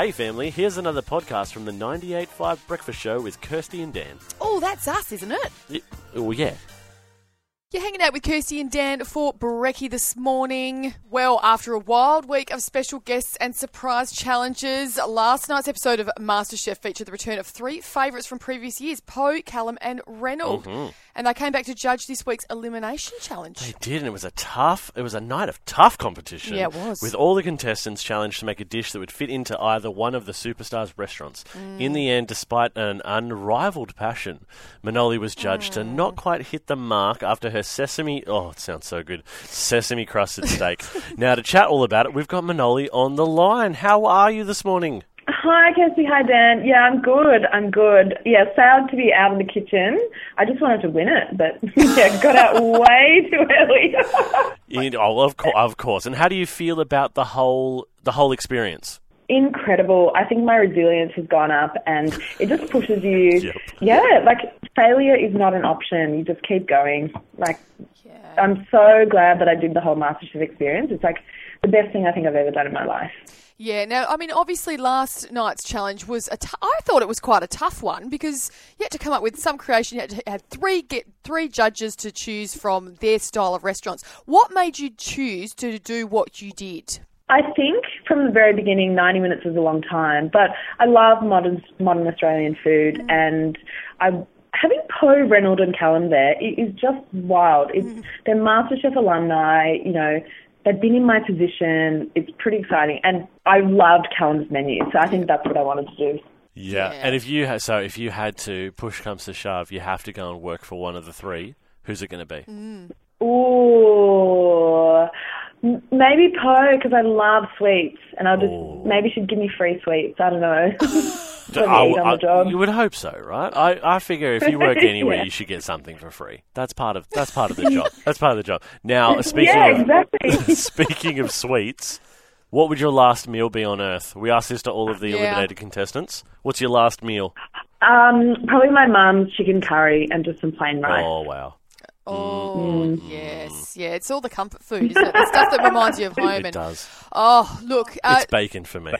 Hey, family, here's another podcast from the 98.5 Breakfast Show with Kirsty and Dan. Oh, that's us, isn't it? Y- Oh, yeah. You're hanging out with Kirsty and Dan for Brekkie this morning. Well, after a wild week of special guests and surprise challenges, last night's episode of MasterChef featured the return of three favourites from previous years Poh, Callum, and Reynolds. Mm-hmm. And they came back to judge this week's elimination challenge. They did, and it was a tough, it was a night of tough competition. Yeah, it was. With all the contestants challenged to make a dish that would fit into either one of the superstars' restaurants. Mm. In the end, despite an unrivaled passion, Minoli was judged to Mm. not quite hit the mark after her sesame, oh, it sounds so good, sesame crusted steak. now, to chat all about it, we've got Minoli on the line. How are you this morning? Hi, Kirsty. Hi, Dan. Yeah, I'm good. I'm good. Yeah, sad to be out in the kitchen. I just wanted to win it, but yeah, got out way too early. In- oh, of, co- of course. And how do you feel about the whole the whole experience? Incredible. I think my resilience has gone up, and it just pushes you. Yep. Yeah, like failure is not an option. You just keep going. Like. I'm so glad that I did the whole MasterChef experience. It's like the best thing I think I've ever done in my life. Yeah, now, I mean, obviously, last night's challenge was a. T- I thought it was quite a tough one because you had to come up with some creation. You had to have three get three judges to choose from their style of restaurants. What made you choose to do what you did? I think from the very beginning, 90 minutes is a long time, but I love modern modern Australian food, mm. and I having Poh, Reynolds, and Callum there i- is just wild. It's, mm-hmm. They're MasterChef alumni, you know. They've been in my position. It's pretty exciting, and I loved Callum's menu, so I think that's what I wanted to do. Yeah. Yeah. And if you ha- so if you had to push comes to shove, you have to go and work for one of the three. Who's it going to be? Mm. Ooh, M- maybe Poh because I love sweets, and I'll just Ooh. maybe she'd give me free sweets. I don't know. Let I- me on I- the job. you would hope so, right? I, I figure if you work anywhere, Yeah. you should get something for free. That's part of that's part of the job. That's part of the job. Now, speaking yeah, of exactly. speaking of sweets, what would your last meal be on Earth? We asked this to all of the Yeah. eliminated contestants. What's your last meal? Um, probably my mum's chicken curry and just some plain rice. Oh wow, Oh, yes, yeah. It's all the comfort food, isn't it? The stuff that reminds you of home. it and does. oh, look, uh, It's bacon for me.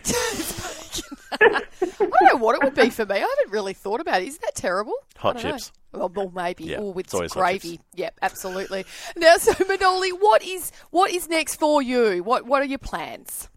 I don't know what it would be for me. I haven't really thought about it. Isn't that terrible? Hot know. chips. Well, well, maybe. Yeah, or with gravy. Yep, absolutely. Now, so Minoli, what is what is next for you? What what are your plans?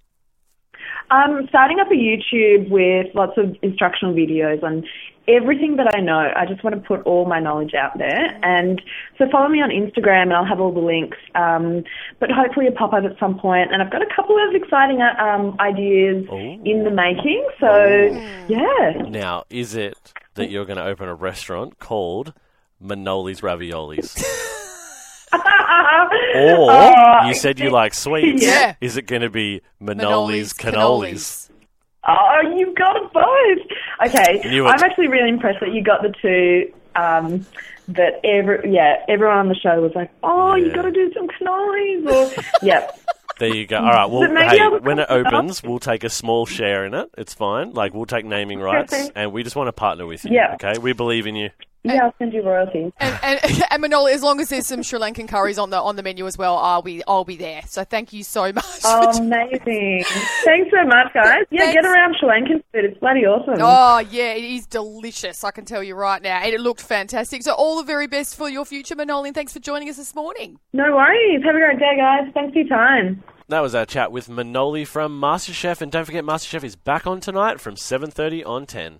I'm starting up a YouTube with lots of instructional videos on everything that I know. I just want to put all my knowledge out there. And so follow me on Instagram and I'll have all the links. Um, but hopefully a pop up at some point. And I've got a couple of exciting uh, um, ideas Ooh. in the making. So, yeah. Now, is it that you're going to open a restaurant called Minoli's Raviolis? Or Oh, you said you like sweets. Yeah. Is it going to be Minoli's, cannolis? Oh, you've got it both. Okay, I'm actually really impressed that you got the two. Um, that every yeah, everyone on the show was like, "Oh, you Yeah. got to do some cannolis." Or yeah, There you go. All right. Well, hey, when it cook it up. opens, we'll take a small share in it. It's fine. Like we'll take naming rights, Okay. and we just want to partner with you. Yeah. Okay. We believe in you. Yeah, I'll send you royalties. And, and, and Minoli, as long as there's some Sri Lankan curries on the on the menu as well, I'll be I'll be there. So thank you so much. Oh, amazing! Thanks so much, guys. Yeah, Thanks. get around Sri Lankan food. It's bloody awesome. Oh yeah, it is delicious. I can tell you right now, and it looked fantastic. So all the very best for your future, Minoli. And thanks for joining us this morning. No worries. Have a great day, guys. Thanks for your time. That was our chat with Minoli from MasterChef, and don't forget MasterChef is back on tonight from 7:30 on 10.